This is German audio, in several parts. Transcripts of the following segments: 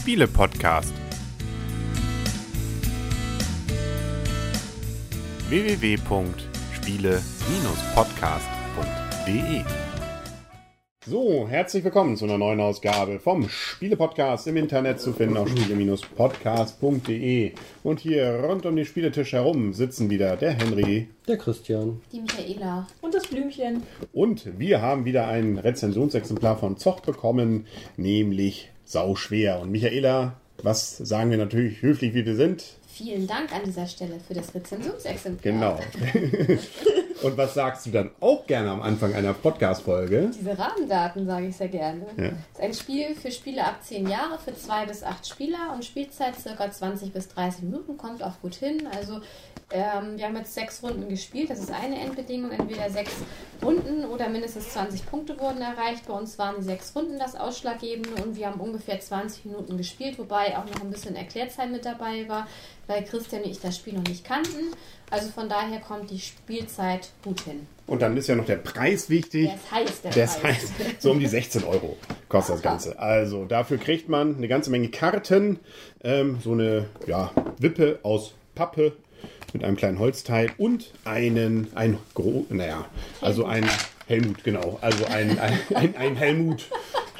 Spiele-Podcast. www.spiele-podcast.de So, herzlich willkommen zu einer neuen Ausgabe vom Spiele-Podcast im Internet zu finden auf spiele-podcast.de. Und hier rund um den Spieletisch herum sitzen wieder der Henry Der Christian. Die Michaela. Und das Blümchen. und wir haben wieder ein Rezensionsexemplar von Zocht bekommen, nämlich Sauschwer. Und Michaela, was sagen wir natürlich höflich, wie wir sind? Vielen Dank an dieser Stelle für das Rezensionsexemplar. Genau. und was sagst du dann auch gerne am Anfang einer Podcast-Folge? Diese Rahmendaten sage ich sehr gerne. Ja. Es ist ein Spiel für Spieler ab 10 Jahre, für 2 bis 8 Spieler und Spielzeit ca. 20 bis 30 Minuten, kommt auch gut hin. Also ähm, wir haben jetzt sechs Runden gespielt, das ist eine Endbedingung, entweder sechs Runden oder mindestens 20 Punkte wurden erreicht. Bei uns waren die sechs Runden das Ausschlaggebende und wir haben ungefähr 20 Minuten gespielt, wobei auch noch ein bisschen Erklärzeit mit dabei war, weil Christian und ich das Spiel noch nicht kannten. Also von daher kommt die Spielzeit gut hin. Und dann ist ja noch der Preis wichtig. Der ist heiß, der Das Preis. heißt, so um die 16 Euro kostet das Ganze. Also dafür kriegt man eine ganze Menge Karten, ähm, so eine ja, Wippe aus Pappe mit einem kleinen Holzteil und einen, ein gro naja, also ein Helmut, genau, also ein, ein, ein, ein Helmut,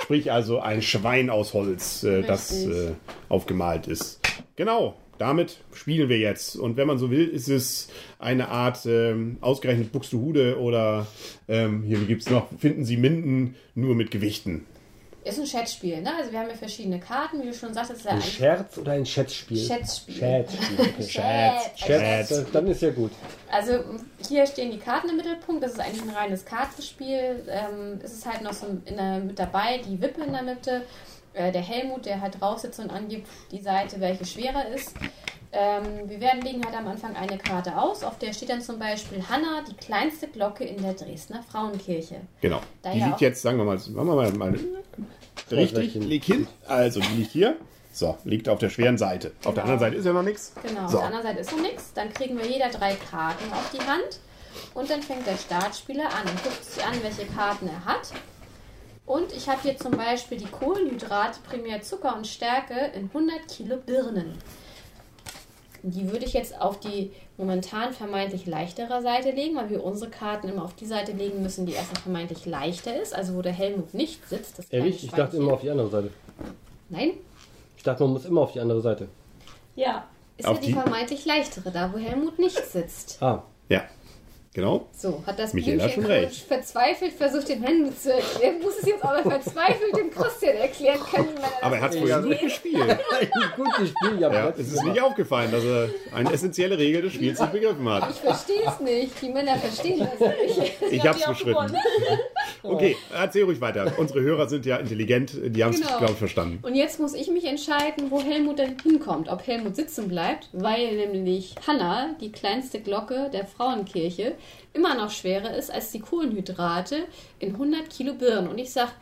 sprich also ein Schwein aus Holz, äh, das äh, aufgemalt ist. Genau. Damit spielen wir jetzt. Und wenn man so will, ist es eine Art ähm, ausgerechnet Buxtehude oder ähm, hier gibt es noch, finden Sie Minden nur mit Gewichten. Ist ein Schätzspiel, ne? Also wir haben ja verschiedene Karten, wie du schon sagst, ist ja Ein ein Scherz oder ein Schätzspiel? Schätzspiel. Schätzspiel. Okay. Schätz. Schätz, das- dann ist ja gut. Also hier stehen die Karten im Mittelpunkt, das ist eigentlich ein reines Kartenspiel. Ähm, es ist halt noch so in der, mit dabei die Wippe in der Mitte, äh, der Helmut, der halt drauf sitzt und angibt die Seite, welche schwerer ist. Ähm, wir werden legen halt am Anfang eine Karte aus, auf der steht dann zum Beispiel Hanna, die kleinste Glocke in der Dresdner Frauenkirche. Genau. Da Die ja liegt jetzt, sagen wir mal, machen wir mal, mal richtig, leg hin. Also, die liegt hier. So, liegt auf der schweren Seite. Auf der Genau. anderen Seite ist ja noch nichts. Genau, So. auf der anderen Seite ist noch nichts. Dann kriegen wir jeder drei Karten auf die Hand. Und dann fängt der Startspieler an und guckt sich an, welche Karten er hat. Und ich habe hier zum Beispiel die Kohlenhydrate, primär Zucker und Stärke in 100 Kilo Birnen. Die würde ich jetzt auf die momentan vermeintlich leichtere Seite legen, weil wir unsere Karten immer auf die Seite legen müssen, die erstmal vermeintlich leichter ist, also wo der Helmut nicht sitzt. Das Ehrlich? Ich dachte immer auf die andere Seite. Nein, Ich dachte, man muss immer auf die andere Seite. Ja. ist Auf ja die, die- vermeintlich leichtere, da wo Helmut nicht sitzt. Ah, Ja. Genau. So, hat das Michaela schon recht. verzweifelt versucht, dem Henry zu erklären. Muss es jetzt aber verzweifelt dem Christian erklären können. er Aber er hat es vorhin nicht gut gespielt. gut gespielt. Ja, Ja, es ist nicht aufgefallen, dass er eine essentielle Regel des Spiels nicht begriffen hat. Ich verstehe es nicht. Die Männer verstehen das nicht. Ich hab's ihr auch beschritten. Gewonnen. Okay, erzähl ruhig weiter. Unsere Hörer sind ja intelligent, die haben es, Genau. glaube ich, verstanden. Und jetzt muss ich mich entscheiden, wo Helmut denn hinkommt. Ob Helmut sitzen bleibt, weil nämlich Hanna, die kleinste Glocke der Frauenkirche, immer noch schwerer ist als die Kohlenhydrate in 100 Kilo Birnen. Und ich sag,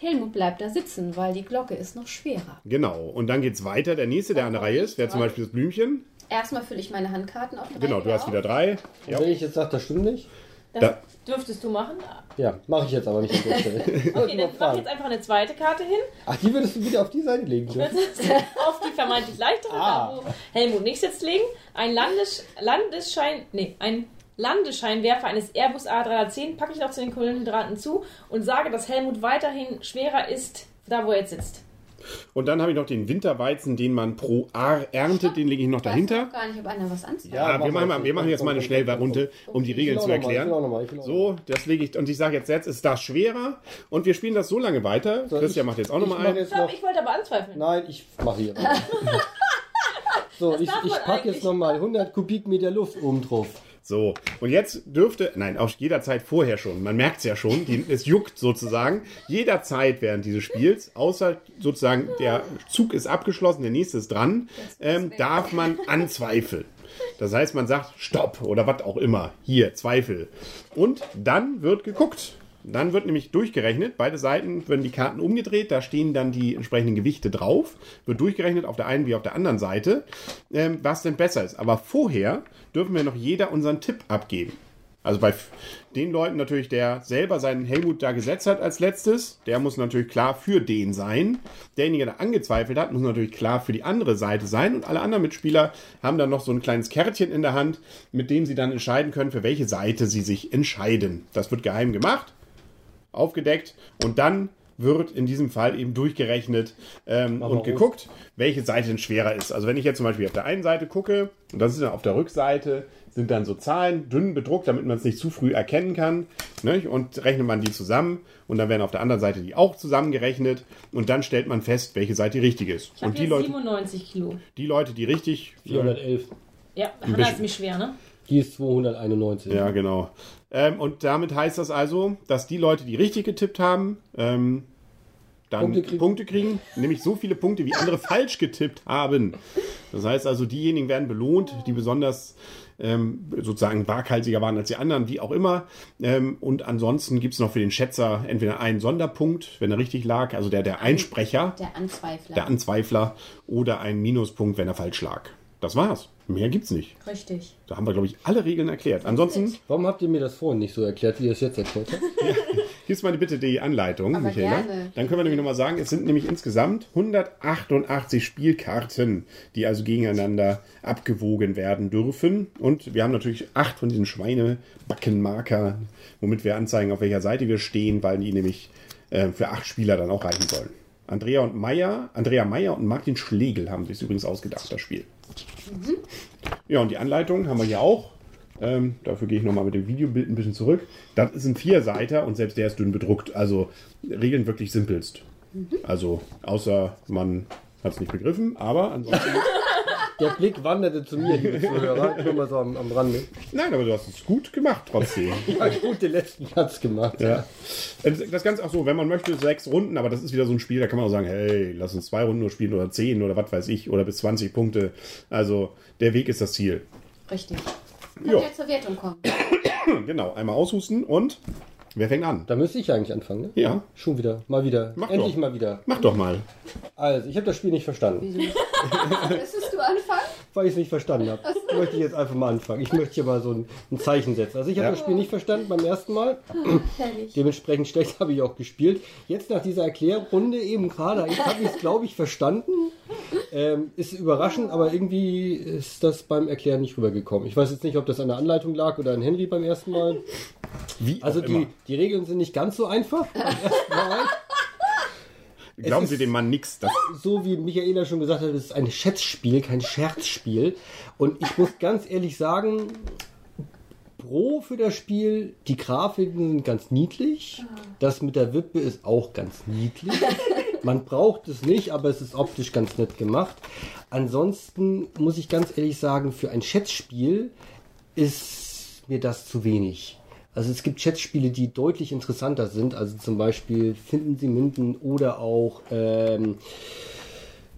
Helmut bleibt da sitzen, weil die Glocke ist noch schwerer. Genau. Und dann geht's weiter. Der nächste, der an der Reihe ist, wäre zum Beispiel das Blümchen. Erstmal fülle ich meine Handkarten auf. Genau, du hast wieder drei. Und wenn ich jetzt sage, das stimmt nicht? Das Da- dürftest du machen. Ja, mache ich jetzt aber nicht an der Stelle. Okay, dann mach jetzt einfach eine zweite Karte hin. Ach, die würdest du wieder auf die Seite legen Ich würde auf die vermeintlich leichtere, Ah. da wo Helmut nicht sitzt, legen. Ein Landes Landesschein, nee, ein Landescheinwerfer eines Airbus A310 packe ich noch zu den Kohlenhydraten zu und sage, dass Helmut weiterhin schwerer ist, da wo er jetzt sitzt. Und dann habe ich noch den Winterweizen, den man pro Ar erntet. Den lege ich noch Ich weiß dahinter. gar nicht, ob einer was anzieht. Ja, wir machen, mal, wir machen jetzt mal eine Schnellrunde, um die Ich Regeln zu ich erklären. mal, ich So, das lege ich. Und ich sage jetzt, jetzt ist das schwerer. Und wir spielen das so lange weiter. So, Christian ich- macht jetzt auch ich nochmal einen. jetzt Ich, glaub, noch- ich wollte aber anzweifeln. Nein, ich mache hier. So, ich, darf ich man packe jetzt nochmal 100 Kubikmeter Luft oben drauf. So, und jetzt dürfte, nein, auch jederzeit vorher schon, man merkt es ja schon, die, es juckt sozusagen, jederzeit während dieses Spiels, außer sozusagen der Zug ist abgeschlossen, der nächste ist dran, ähm, darf man anzweifeln. Das heißt, man sagt Stopp oder was auch immer, hier, Zweifel. Und dann wird geguckt. Dann wird nämlich durchgerechnet, beide Seiten werden die Karten umgedreht, da stehen dann die entsprechenden Gewichte drauf, wird durchgerechnet auf der einen wie auf der anderen Seite, ähm, was denn besser ist. Aber vorher dürfen wir noch jeder unseren Tipp abgeben. Also bei den Leuten natürlich, der selber seinen Helmut da gesetzt hat als letztes, der muss natürlich klar für den sein. Derjenige, der angezweifelt hat, muss natürlich klar für die andere Seite sein. Und alle anderen Mitspieler haben dann noch so ein kleines Kärtchen in der Hand, mit dem sie dann entscheiden können, für welche Seite sie sich entscheiden. Das wird geheim gemacht, aufgedeckt und dann wird in diesem Fall eben durchgerechnet ähm, und geguckt, welche Seite denn schwerer ist. Also wenn ich jetzt zum Beispiel auf der einen Seite gucke, und das ist dann auf der Rückseite, sind dann so Zahlen dünn bedruckt, damit man es nicht zu früh erkennen kann. Ne? Und rechnet man die zusammen und dann werden auf der anderen Seite die auch zusammengerechnet und dann stellt man fest, welche Seite die richtige ist. Ich habe Und die hier Leute, 97 Kilo. die Leute, die richtig 411. Ja, Hanna ist mich schwer, ne? Die ist 291. Ja, genau. Ähm, und damit heißt das also, dass die Leute, die richtig getippt haben, ähm, dann Punkte Punkte kriegen. kriegen. nämlich so viele Punkte, wie andere falsch getippt haben. Das heißt also, diejenigen werden belohnt, die besonders ähm, sozusagen waghalsiger waren als die anderen, wie auch immer. Ähm, und ansonsten gibt es noch für den Schätzer entweder einen Sonderpunkt, wenn er richtig lag, also der, der Einsprecher, Der Anzweifler. der Anzweifler, oder einen Minuspunkt, wenn er falsch lag. Das war's. Mehr gibt's nicht. Richtig. Da haben wir, glaube ich, alle Regeln erklärt. Ansonsten Warum habt ihr mir das vorhin nicht so erklärt, wie ihr es jetzt erklärt habt? Gibst mal bitte die Anleitung, Aber Michaela. gerne. Dann können wir nämlich nochmal sagen, es sind nämlich insgesamt 188 Spielkarten, die also gegeneinander abgewogen werden dürfen. Und wir haben natürlich acht von diesen Schweinebackenmarker, womit wir anzeigen, auf welcher Seite wir stehen, weil die nämlich äh, für acht Spieler dann auch reichen sollen. Andrea und Meier, Andrea Meier und Martin Schlegel haben sich übrigens ausgedacht, das Spiel. Ja, und die Anleitung haben wir hier auch. Ähm, dafür gehe ich nochmal mit dem Videobild ein bisschen zurück. Das ist ein Vierseiter und selbst der ist dünn bedruckt. Also Regeln wirklich simpelst. Also, außer man hat es nicht begriffen, aber ansonsten. Der Blick wanderte zu mir, liebe Zuhörer. Nur mal so am, am Rande. Nein, aber du hast es gut gemacht trotzdem. Ich habe gut den letzten Platz gemacht. Ja. Das Ganze, ach so, wenn man möchte, sechs Runden, aber das ist wieder so ein Spiel, da kann man auch sagen, hey, lass uns zwei Runden nur spielen oder zehn oder was weiß ich, oder bis 20 Punkte. Also, der Weg ist das Ziel. Richtig. Kann ja zur Wertung kommen. Genau, einmal aushusten und wer fängt an? Da müsste ich eigentlich anfangen, ne? Ja, Schon wieder. Mal wieder. Mach Endlich doch. mal wieder. mach doch mal. Also, ich habe das Spiel nicht verstanden. Wieso? Müsstest du anfangen? Weil ich es nicht verstanden habe. Möchte ich jetzt einfach mal anfangen. Ich möchte hier mal so ein, ein Zeichen setzen. Also, ich habe Ja. das Spiel nicht verstanden beim ersten Mal. Herrlich. Dementsprechend schlecht habe ich auch gespielt. Jetzt nach dieser Erklärrunde eben gerade, ich habe es, glaube ich, verstanden. Ähm, ist überraschend, aber irgendwie ist das beim Erklären nicht rübergekommen. Ich weiß jetzt nicht, ob das an der Anleitung lag oder an Henry beim ersten Mal. Wie Also die, die Regeln sind nicht ganz so einfach beim ersten Mal. Glauben Sie dem Mann nichts. Das So wie Michaela schon gesagt hat, es ist ein Schätzspiel, kein Scherzspiel. Und ich muss ganz ehrlich sagen, Pro für das Spiel, die Grafiken sind ganz niedlich. Das mit der Wippe ist auch ganz niedlich. Man braucht es nicht, aber es ist optisch ganz nett gemacht. Ansonsten muss ich ganz ehrlich sagen, für ein Schätzspiel ist mir das zu wenig. Also es gibt Schätzspiele, die deutlich interessanter sind. Also zum Beispiel Finden Sie Minden oder auch ähm,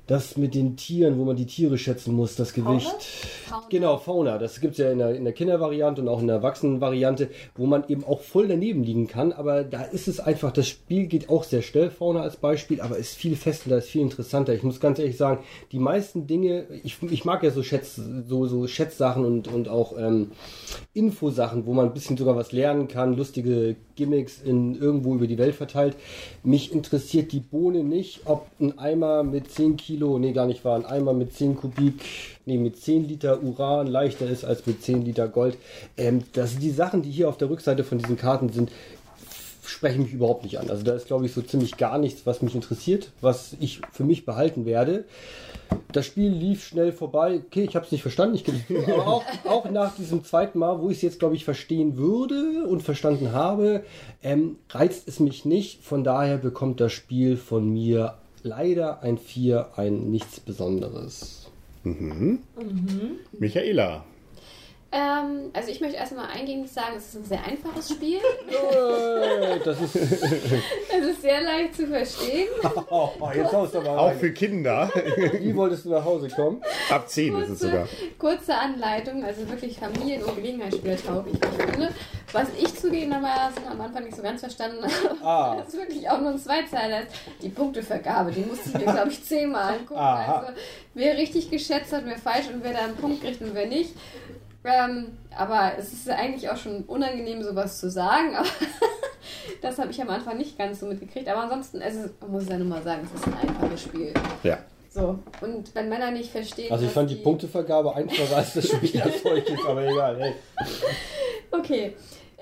das mit den Tieren, wo man die Tiere schätzen muss, das Gewicht. Fauna? Genau, Fauna. Das gibt es ja in der, in der Kindervariante und auch in der Erwachsenenvariante, wo man eben auch voll daneben liegen kann. Aber da ist es einfach, das Spiel geht auch sehr schnell, Fauna als Beispiel, aber ist viel fester, ist viel interessanter. Ich muss ganz ehrlich sagen, die meisten Dinge, ich, ich mag ja so, Schätz, so, so Schätzsachen und, und auch ähm, Infosachen, wo man ein bisschen sogar was lernen kann, lustige Gimmicks in irgendwo über die Welt verteilt. Mich interessiert die Bohne nicht, ob ein Eimer mit 10 Kilo, nee, gar nicht wahr, ein Eimer mit 10 Kubik, nee, mit 10 Liter Uran leichter ist als mit 10 Liter Gold. Ähm, das sind die Sachen, die hier auf der Rückseite von diesen Karten sind, sprechen mich überhaupt nicht an. Also da ist, glaube ich, so ziemlich gar nichts, was mich interessiert, was ich für mich behalten werde. Das Spiel lief schnell vorbei. Okay, ich habe es nicht verstanden. Ich. Aber auch, auch nach diesem zweiten Mal, wo ich es jetzt, glaube ich, verstehen würde und verstanden habe, ähm, reizt es mich nicht. Von daher bekommt das Spiel von mir leider ein 4, ein nichts Besonderes. Michaela. Ähm, also ich möchte erstmal eingehend sagen, es ist ein sehr einfaches Spiel. Das ist. Es ist sehr leicht zu verstehen. Oh, jetzt haust du aber Auch rein. für Kinder. Wie wolltest du nach Hause kommen? Ab 10 ist es sogar. kurze Anleitung, also wirklich Familien- und Gelegenheitsspieler tauglich, wie ich finde. Was ich zugegebenermaßen am Anfang nicht so ganz verstanden habe, Ah. das ist wirklich auch nur ein Zweizeiler ist. Die Punktevergabe, die musste ich mir, glaube ich, zehnmal angucken. Aha. Also wer richtig geschätzt hat, wer falsch und wer da einen Punkt kriegt und wer nicht. Ähm, aber es ist eigentlich auch schon unangenehm, sowas zu sagen. Aber das habe ich am Anfang nicht ganz so mitgekriegt. Aber ansonsten, es ist, man muss ja nur mal sagen, es ist ein einfaches Spiel. Ja. So, und wenn Männer nicht verstehen. Also ich fand die Punktevergabe einfacher als das Spielerzeug ist, aber egal. Hey. Okay.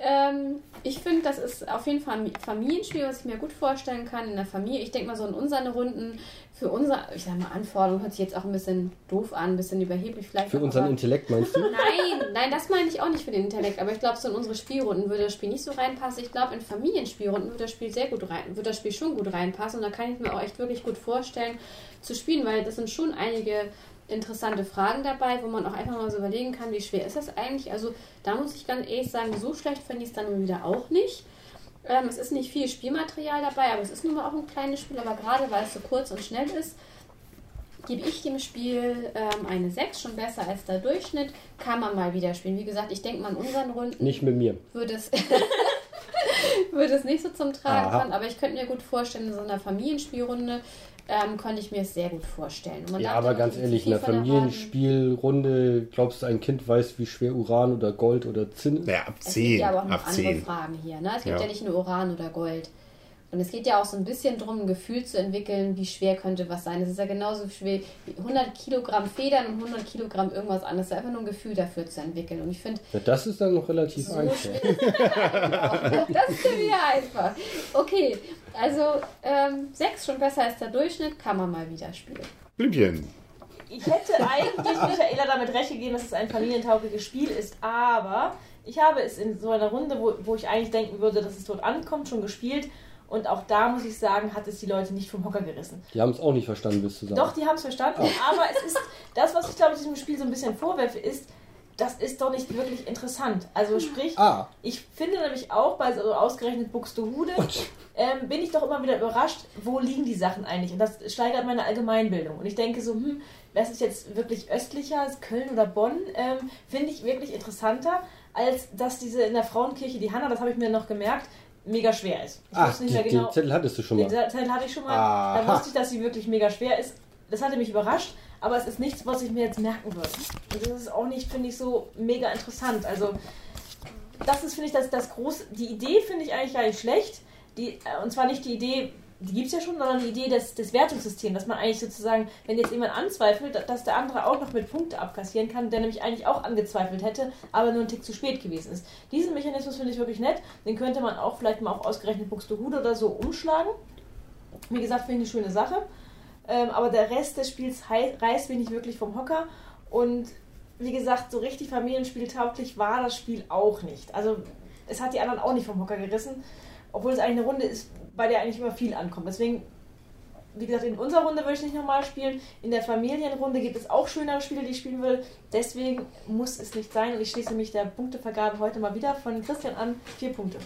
Ähm, ich finde, das ist auf jeden Fall ein Familienspiel, was ich mir gut vorstellen kann in der Familie. Ich denke mal so in unseren Runden für unsere, ich sag mal, Anforderungen hört sich jetzt auch ein bisschen doof an, ein bisschen überheblich vielleicht. Für unseren aber- Intellekt meinst du? Nein, nein, das meine ich auch nicht für den Intellekt. Aber ich glaube, so in unsere Spielrunden würde das Spiel nicht so reinpassen. Ich glaube, in Familienspielrunden würde das Spiel sehr gut rein, würde das Spiel schon gut reinpassen. Und da kann ich mir auch echt wirklich gut vorstellen zu spielen, weil das sind schon einige interessante Fragen dabei, wo man auch einfach mal so überlegen kann, wie schwer ist das eigentlich. Also da muss ich ganz ehrlich sagen, so schlecht finde ich es dann wieder auch nicht. Ähm, es ist nicht viel Spielmaterial dabei, aber es ist nun mal auch ein kleines Spiel. Aber gerade weil es so kurz und schnell ist, gebe ich dem Spiel ähm, eine 6, schon besser als der Durchschnitt. Kann man mal wieder spielen. Wie gesagt, ich denke mal in unseren Runden Nicht mit mir. würde es, würde es nicht so zum Tragen Aha. kommen, aber ich könnte mir gut vorstellen, in so einer Familienspielrunde ähm, könnte ich mir es sehr gut vorstellen. Man Ja, aber ganz ehrlich, in einer. Familienspielrunde, glaubst du, ein Kind weiß, wie schwer Uran oder Gold oder Zinn ist? Naja, ab Es gibt 10. ja aber auch noch ab andere 10. Fragen hier. Ne? Es gibt Ja. ja. nicht nur Uran oder Gold. Und es geht ja auch so ein bisschen darum, ein Gefühl zu entwickeln, wie schwer könnte was sein. Es ist ja genauso schwer wie 100 Kilogramm Federn und 100 Kilogramm irgendwas anderes. Es ist einfach nur ein Gefühl dafür zu entwickeln. Und ich finde, Ja, das ist dann noch relativ so einfach. Das ist ja wieder einfach. Okay, also ähm, 6 schon besser als der Durchschnitt, kann man mal wieder spielen. Blümchen. Ich hätte eigentlich Michaela damit recht gegeben, dass es ein familientaugliches Spiel ist, aber ich habe es in so einer Runde, wo, wo ich eigentlich denken würde, dass es dort ankommt, schon gespielt. Und auch da muss ich sagen, hat es die Leute nicht vom Hocker gerissen. Die haben es auch nicht verstanden, bis zu sagen. Doch, die haben es verstanden, aber es ist das, was ich glaube, ich diesem Spiel so ein bisschen vorwerfe, ist, das ist doch nicht wirklich interessant. Also sprich, Ah, ich finde nämlich auch bei so ausgerechnet Buxtehude ähm, bin ich doch immer wieder überrascht, wo liegen die Sachen eigentlich? Und das steigert meine Allgemeinbildung. Und ich denke so, hm, was ist jetzt wirklich östlicher, Köln oder Bonn? Ähm, finde ich wirklich interessanter, als dass diese in der Frauenkirche, die Hanna, das habe ich mir noch gemerkt, mega schwer ist. Ich ach, die, mehr genau. den Zettel hattest du schon Den mal. Zettel hatte ich schon mal. Aha. Da wusste ich, dass sie wirklich mega schwer ist. Das hatte mich überrascht, aber es ist nichts, was ich mir jetzt merken würde. Und das ist auch nicht, finde ich, so mega interessant. Also, das ist, finde ich, das, das große. Die Idee finde ich eigentlich gar nicht schlecht. Die, äh, und zwar nicht die Idee, die gibt es ja schon, sondern die Idee des, des Wertungssystems, dass man eigentlich sozusagen, wenn jetzt jemand anzweifelt, dass der andere auch noch mit Punkte abkassieren kann, der nämlich eigentlich auch angezweifelt hätte, aber nur einen Tick zu spät gewesen ist. Diesen Mechanismus finde ich wirklich nett. Den könnte man auch vielleicht mal auf ausgerechnet Buxtehude oder so umschlagen. Wie gesagt, finde ich eine schöne Sache. Ähm, aber der Rest des Spiels reißt mich nicht wirklich vom Hocker. Und wie gesagt, so richtig familienspieltauglich war das Spiel auch nicht. Also es hat die anderen auch nicht vom Hocker gerissen, obwohl es eigentlich eine Runde ist, bei der eigentlich immer viel ankommt. Deswegen, wie gesagt, in unserer Runde würde ich nicht nochmal spielen. In der Familienrunde gibt es auch schönere Spiele, die ich spielen will. Deswegen muss es nicht sein. Und ich schließe mich der Punktevergabe heute mal wieder von Christian an. Vier Punkte.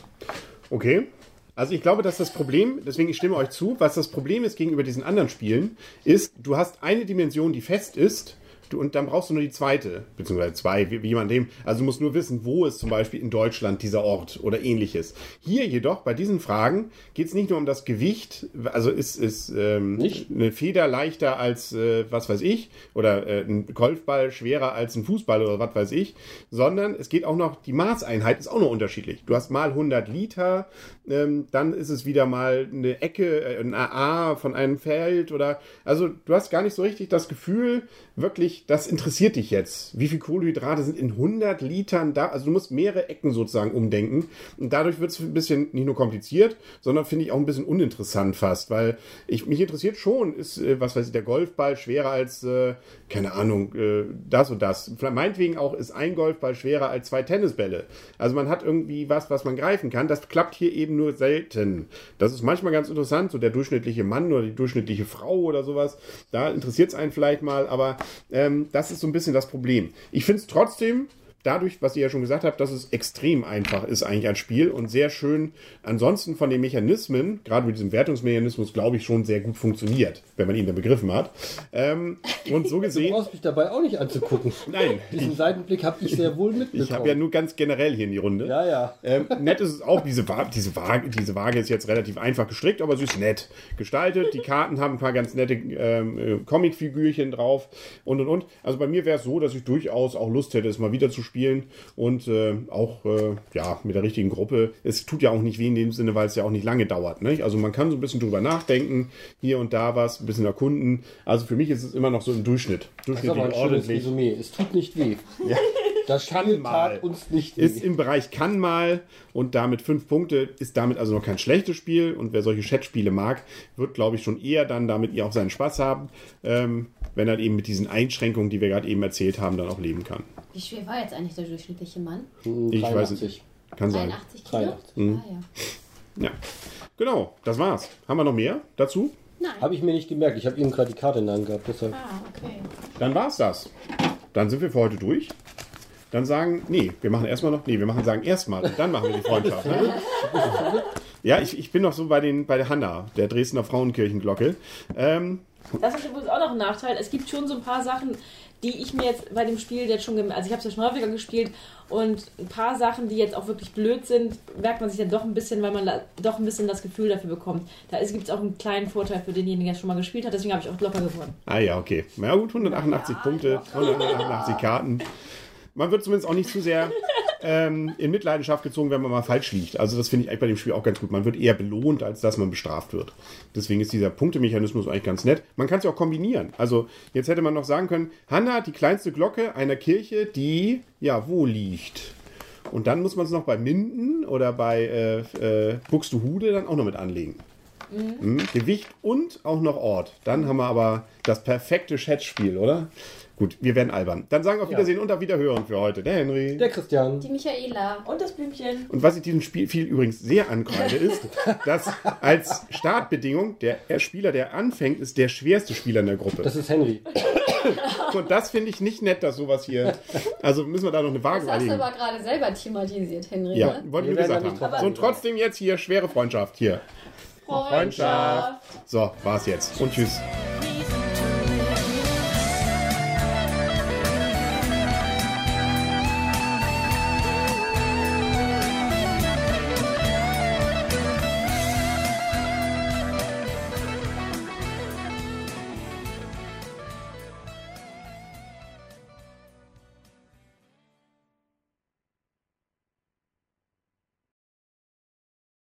Okay. Also ich glaube, dass das Problem, deswegen ich stimme euch zu, was das Problem ist gegenüber diesen anderen Spielen, ist, du hast eine Dimension, die fest ist, du, und dann brauchst du nur die zweite, beziehungsweise zwei, wie, wie man dem, also du musst nur wissen, wo ist zum Beispiel in Deutschland dieser Ort oder ähnliches. Hier jedoch, bei diesen Fragen, geht es nicht nur um das Gewicht, also ist, ist ähm, Nicht? eine Feder leichter als, äh, was weiß ich, oder äh, ein Golfball schwerer als ein Fußball oder was weiß ich, sondern es geht auch noch, die Maßeinheit ist auch noch unterschiedlich. Du hast mal 100 Liter, ähm, dann ist es wieder mal eine Ecke, äh, ein AA von einem Feld oder, also du hast gar nicht so richtig das Gefühl, wirklich, das interessiert dich jetzt. Wie viel Kohlenhydrate sind in 100 Litern da? Also du musst mehrere Ecken sozusagen umdenken und dadurch wird es ein bisschen nicht nur kompliziert, sondern finde ich auch ein bisschen uninteressant fast, weil ich mich interessiert schon, ist, äh, was weiß ich, der Golfball schwerer als, äh, keine Ahnung, äh, das und das. Meinetwegen auch ist ein Golfball schwerer als zwei Tennisbälle. Also man hat irgendwie was, was man greifen kann. Das klappt hier eben nur selten. Das ist manchmal ganz interessant, so der durchschnittliche Mann oder die durchschnittliche Frau oder sowas. Da interessiert es einen vielleicht mal, aber ähm, das ist so ein bisschen das Problem. Ich finde es trotzdem dadurch, was ihr ja schon gesagt habt, dass es extrem einfach ist eigentlich als Spiel und sehr schön ansonsten von den Mechanismen, gerade mit diesem Wertungsmechanismus, glaube ich, schon sehr gut funktioniert, wenn man ihn dann begriffen hat. Ähm, und so Du gesehen, brauchst mich dabei auch nicht anzugucken. nein, Diesen Seitenblick habe ich sehr wohl mitbekommen. ich habe ja nur ganz generell hier in die Runde. Ja, ja. Ähm, nett ist es auch, diese, Wa diese, Waage, diese Waage ist jetzt relativ einfach gestrickt, aber sie ist nett gestaltet. Die Karten haben ein paar ganz nette ähm, äh, Comicfigürchen drauf und und und. Also bei mir wäre es so, dass ich durchaus auch Lust hätte, es mal wieder zu spielen. Spielen und äh, auch äh, ja mit der richtigen Gruppe. Es tut ja auch nicht weh in dem Sinne, weil es ja auch nicht lange dauert. Ne? Also man kann so ein bisschen drüber nachdenken, hier und da was, ein bisschen erkunden. Also für mich ist es immer noch so im Durchschnitt. Das ist aber ein Durchschnittlich ordentlich. Resümee. Es tut nicht weh. Das Spiel mal. uns nicht weh. Ist im Bereich kann mal und damit fünf Punkte, ist damit also noch kein schlechtes Spiel. Und wer solche Chatspiele mag, wird, glaube ich, schon eher dann damit ihr auch seinen Spaß haben, ähm, wenn er eben mit diesen Einschränkungen, die wir gerade eben erzählt haben, dann auch leben kann. Wie schwer war jetzt eigentlich der durchschnittliche Mann? Ich weiß es nicht. Kann sein. 83 Kilo? 83. Mhm. Ah, ja. Ja. Genau, das war's. Haben wir noch mehr dazu? Nein. Habe ich mir nicht gemerkt. Ich habe eben gerade die Karte in der Hand gehabt. Deshalb. Ah, okay. Dann war's das. Dann sind wir für heute durch. Dann sagen, nee, wir machen erstmal noch, nee, wir machen sagen erstmal und dann machen wir die Freundschaft. Ne? Ja, ich, ich bin noch so bei, den, bei der Hanna, der Dresdner Frauenkirchenglocke. Ähm, Das ist übrigens auch noch ein Nachteil. Es gibt schon so ein paar Sachen, die ich mir jetzt bei dem Spiel jetzt schon, gem- also ich habe es ja schon häufiger gespielt und ein paar Sachen, die jetzt auch wirklich blöd sind, merkt man sich dann doch ein bisschen, weil man doch ein bisschen das Gefühl dafür bekommt. Da gibt es auch einen kleinen Vorteil für denjenigen, der schon mal gespielt hat. Deswegen habe ich auch locker gewonnen. Ah ja, okay. Na gut, 188 Punkte, 188 Karten. Man wird zumindest auch nicht zu sehr ähm, in Mitleidenschaft gezogen, wenn man mal falsch liegt. Also das finde ich eigentlich bei dem Spiel auch ganz gut. Man wird eher belohnt, als dass man bestraft wird. Deswegen ist dieser Punktemechanismus eigentlich ganz nett. Man kann es ja auch kombinieren. Also jetzt hätte man noch sagen können, Hanna hat die kleinste Glocke einer Kirche, die ja wo liegt. Und dann muss man es noch bei Minden oder bei äh, äh, Buxtehude dann auch noch mit anlegen. Mhm. Gewicht und auch noch Ort. Dann haben wir aber das perfekte Schätzspiel, oder? Gut, wir werden albern. Dann sagen wir auf Wiedersehen und auf Wiederhören für heute. Der Henry. Der Christian. Die Michaela. Und das Blümchen. Und was ich diesem Spiel viel übrigens sehr ankreide, ist, dass als Startbedingung der Spieler, der anfängt, ist der schwerste Spieler in der Gruppe. Das ist Henry. Und das finde ich nicht nett, dass sowas hier. Also müssen wir da noch eine Waage Das hast du aber gerade selber thematisiert, Henry. Ja, ne? wollte Wir ich gesagt haben. So, und trotzdem jetzt hier schwere Freundschaft. Hier. Freundschaft. So, war's jetzt. Und tschüss.